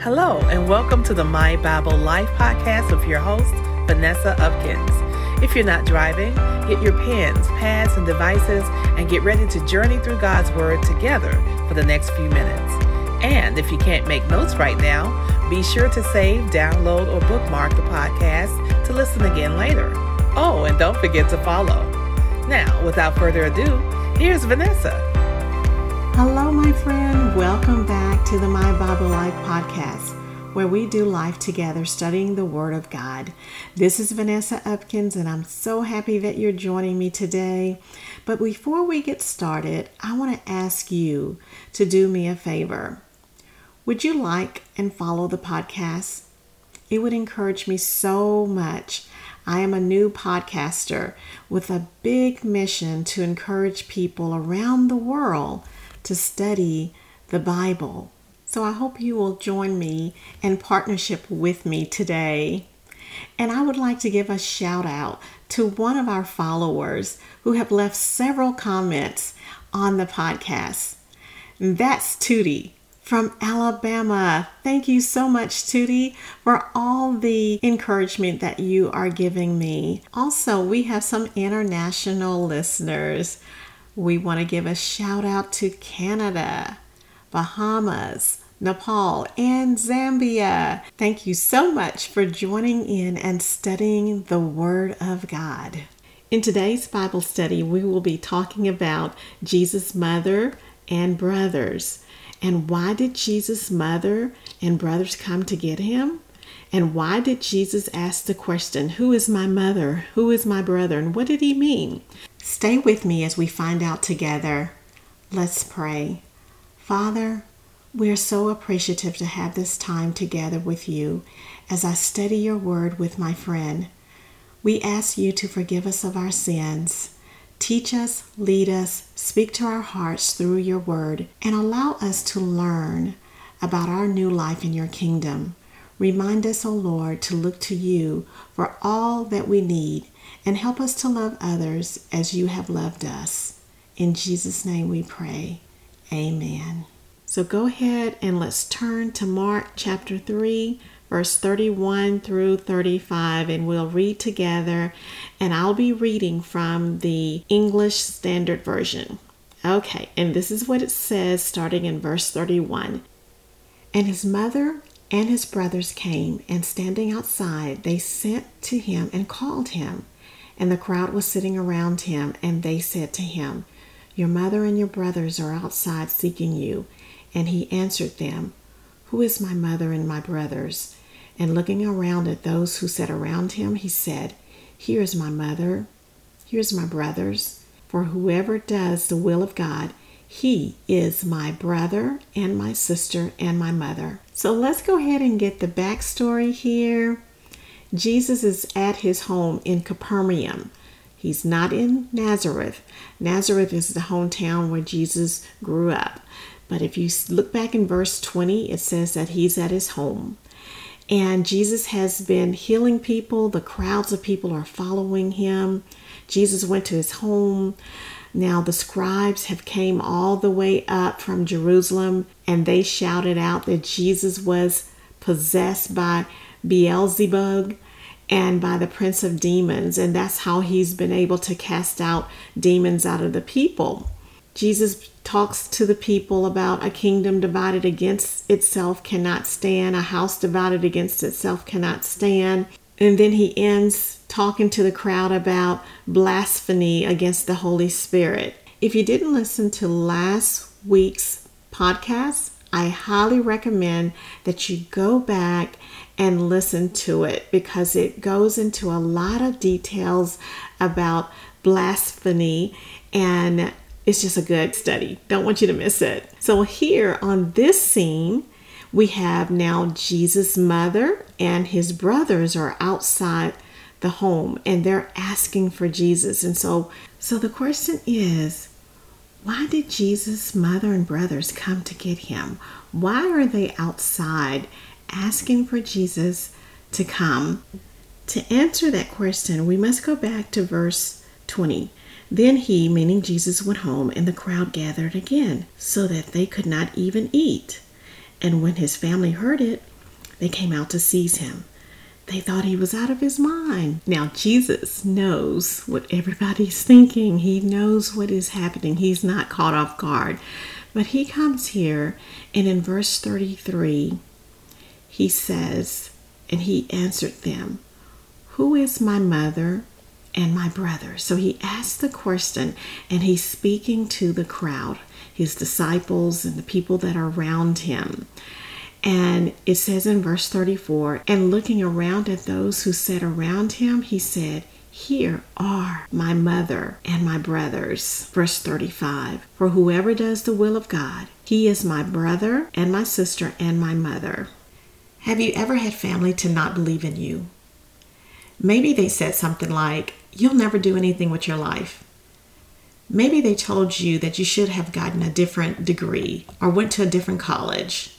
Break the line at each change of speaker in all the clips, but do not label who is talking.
Hello, and welcome to the My Bible Life podcast with your host, Vanessa Upkins. If you're not driving, get your pens, pads, and devices and get ready to journey through God's Word together for the next few minutes. And if you can't make notes right now, be sure to save, download, or bookmark the podcast to listen again later. Oh, and don't forget to follow. Now, without further ado, here's Vanessa.
Hello, my friend. Welcome back to the My Bible Life podcast, where we do life together studying the Word of God. This is Vanessa Upkins, and I'm so happy that you're joining me today. But before we get started, I want to ask you to do me a favor. Would you like and follow the podcast? It would encourage me so much. I am a new podcaster with a big mission to encourage people around the world to study the Bible. So I hope you will join me in partnership with me today. And I would like to give a shout out to one of our followers who have left several comments on the podcast. That's Tootie from Alabama. Thank you so much, Tootie, for all the encouragement that you are giving me. Also, we have some international listeners. We want to give a shout out to Canada, Bahamas, Nepal, and Zambia. Thank you so much for joining in and studying the Word of God. In today's Bible study, we will be talking about Jesus' mother and brothers. And why did Jesus' mother and brothers come to get him? And why did Jesus ask the question, Who is my mother? Who is my brother? And what did he mean? Stay with me as we find out together. Let's pray. Father, we are so appreciative to have this time together with you as I study your word with my friend. We ask you to forgive us of our sins. Teach us, lead us, speak to our hearts through your word, and allow us to learn about our new life in your kingdom. Remind us, O Lord, to look to you for all that we need and help us to love others as you have loved us. In Jesus' name we pray. Amen. So go ahead and let's turn to Mark chapter 3, verse 31 through 35, and we'll read together. And I'll be reading from the English Standard Version. Okay, and this is what it says starting in verse 31. And his mother and his brothers came, and standing outside, they sent to him and called him. And the crowd was sitting around him, and they said to him, Your mother and your brothers are outside seeking you. And he answered them, Who is my mother and my brothers? And looking around at those who sat around him, he said, Here is my mother, here's my brothers. For whoever does the will of God, he is my brother and my sister and my mother. So let's go ahead and get the backstory here. Jesus is at his home in Capernaum. He's not in Nazareth. Nazareth is the hometown where Jesus grew up. But if you look back in verse 20, it says that he's at his home. And Jesus has been healing people. The crowds of people are following him. Jesus went to his home. Now the scribes have came all the way up from Jerusalem and they shouted out that Jesus was possessed by Beelzebub and by the prince of demons and that's how he's been able to cast out demons out of the people. Jesus talks to the people about a kingdom divided against itself cannot stand, a house divided against itself cannot stand. And then he ends talking to the crowd about blasphemy against the Holy Spirit. If you didn't listen to last week's podcast, I highly recommend that you go back and listen to it because it goes into a lot of details about blasphemy and it's just a good study. Don't want you to miss it. So, here on this scene, we have now Jesus' mother and his brothers are outside the home and they're asking for Jesus. And so so the question is why did Jesus' mother and brothers come to get him? Why are they outside asking for Jesus to come? To answer that question, we must go back to verse 20. Then he, meaning Jesus, went home, and the crowd gathered again, so that they could not even eat. And when his family heard it, they came out to seize him. They thought he was out of his mind. Now, Jesus knows what everybody's thinking. He knows what is happening. He's not caught off guard. But he comes here, and in verse 33, he says, And he answered them, Who is my mother and my brother? So he asked the question, and he's speaking to the crowd, his disciples, and the people that are around him. And it says in verse 34 And looking around at those who sat around him, he said, Here are my mother and my brothers. Verse 35 For whoever does the will of God, he is my brother and my sister and my mother. Have you ever had family to not believe in you? Maybe they said something like, You'll never do anything with your life. Maybe they told you that you should have gotten a different degree or went to a different college.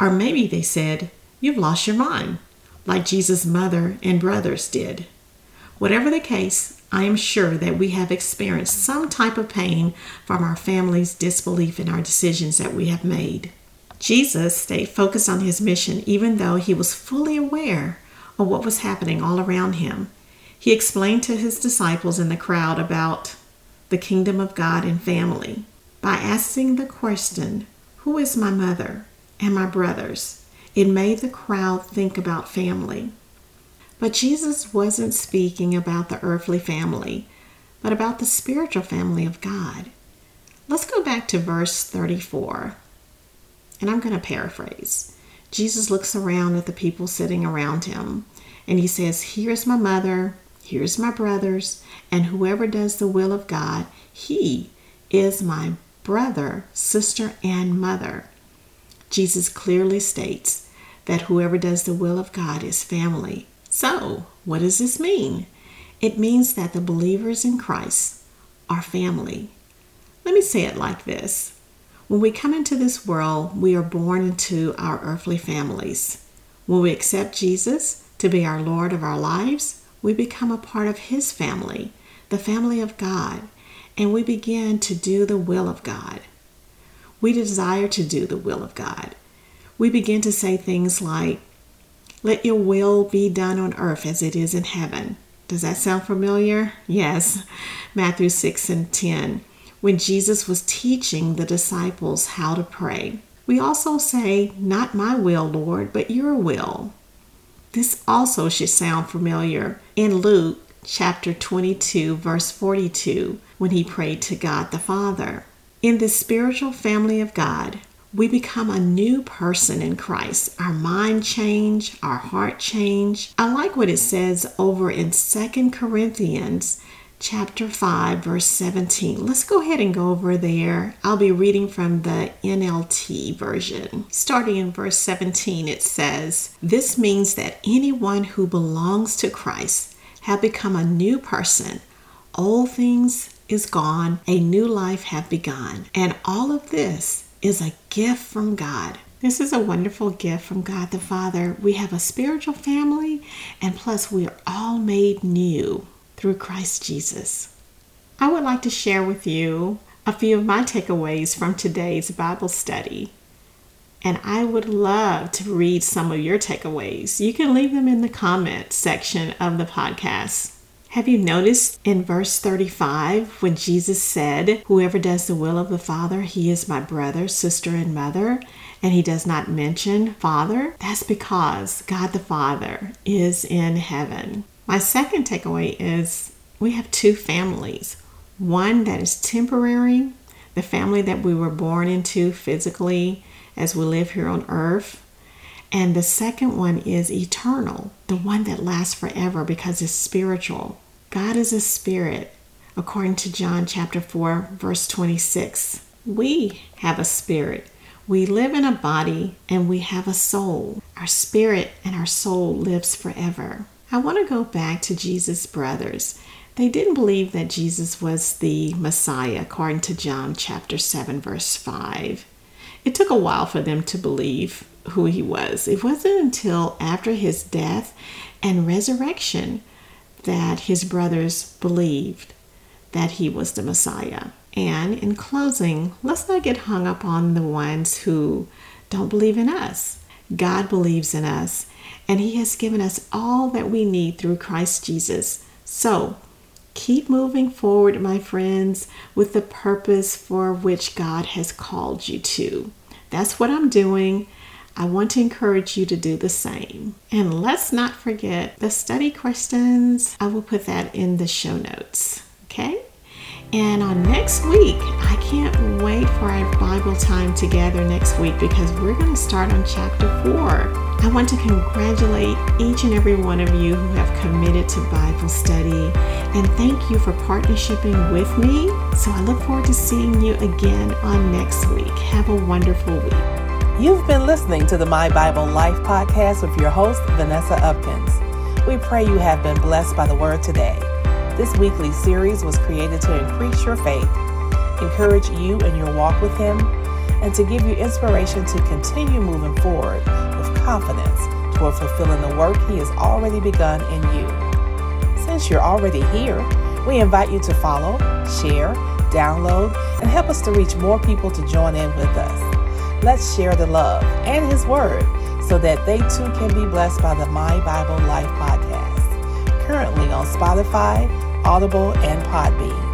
Or maybe they said, You've lost your mind, like Jesus' mother and brothers did. Whatever the case, I am sure that we have experienced some type of pain from our family's disbelief in our decisions that we have made. Jesus stayed focused on his mission even though he was fully aware of what was happening all around him. He explained to his disciples in the crowd about the kingdom of God and family by asking the question, Who is my mother? And my brothers. It made the crowd think about family. But Jesus wasn't speaking about the earthly family, but about the spiritual family of God. Let's go back to verse 34. And I'm going to paraphrase. Jesus looks around at the people sitting around him and he says, Here's my mother, here's my brothers, and whoever does the will of God, he is my brother, sister, and mother. Jesus clearly states that whoever does the will of God is family. So, what does this mean? It means that the believers in Christ are family. Let me say it like this When we come into this world, we are born into our earthly families. When we accept Jesus to be our Lord of our lives, we become a part of His family, the family of God, and we begin to do the will of God we desire to do the will of God. We begin to say things like, Let your will be done on earth as it is in heaven. Does that sound familiar? Yes. Matthew 6 and 10, when Jesus was teaching the disciples how to pray. We also say, Not my will, Lord, but your will. This also should sound familiar in Luke chapter 22, verse 42, when he prayed to God the Father. In the spiritual family of God, we become a new person in Christ. Our mind change, our heart change. I like what it says over in Second Corinthians chapter 5 verse 17. Let's go ahead and go over there. I'll be reading from the NLT version. Starting in verse 17 it says, "This means that anyone who belongs to Christ have become a new person. Old things is gone, a new life have begun. And all of this is a gift from God. This is a wonderful gift from God the Father. We have a spiritual family, and plus, we are all made new through Christ Jesus. I would like to share with you a few of my takeaways from today's Bible study. And I would love to read some of your takeaways. You can leave them in the comment section of the podcast. Have you noticed in verse 35 when Jesus said, Whoever does the will of the Father, he is my brother, sister, and mother? And he does not mention Father? That's because God the Father is in heaven. My second takeaway is we have two families one that is temporary, the family that we were born into physically as we live here on earth. And the second one is eternal, the one that lasts forever because it's spiritual. God is a spirit, according to John chapter 4, verse 26. We have a spirit. We live in a body and we have a soul. Our spirit and our soul lives forever. I want to go back to Jesus' brothers. They didn't believe that Jesus was the Messiah, according to John chapter 7, verse 5. It took a while for them to believe who he was. It wasn't until after his death and resurrection that his brothers believed that he was the Messiah. And in closing, let's not get hung up on the ones who don't believe in us. God believes in us, and He has given us all that we need through Christ Jesus. So, keep moving forward, my friends, with the purpose for which God has called you to. That's what I'm doing. I want to encourage you to do the same. And let's not forget the study questions. I will put that in the show notes. Okay? And on next week, I can't wait for our Bible time together next week because we're going to start on chapter 4. I want to congratulate each and every one of you who have committed to Bible study and thank you for partnershiping with me. So I look forward to seeing you again on next week. Have a wonderful week.
You've been listening to the My Bible Life podcast with your host, Vanessa Upkins. We pray you have been blessed by the word today. This weekly series was created to increase your faith, encourage you in your walk with Him, and to give you inspiration to continue moving forward with confidence toward fulfilling the work He has already begun in you. Since you're already here, we invite you to follow, share, download, and help us to reach more people to join in with us. Let's share the love and His Word so that they too can be blessed by the My Bible Life podcast, currently on Spotify, Audible, and Podbean.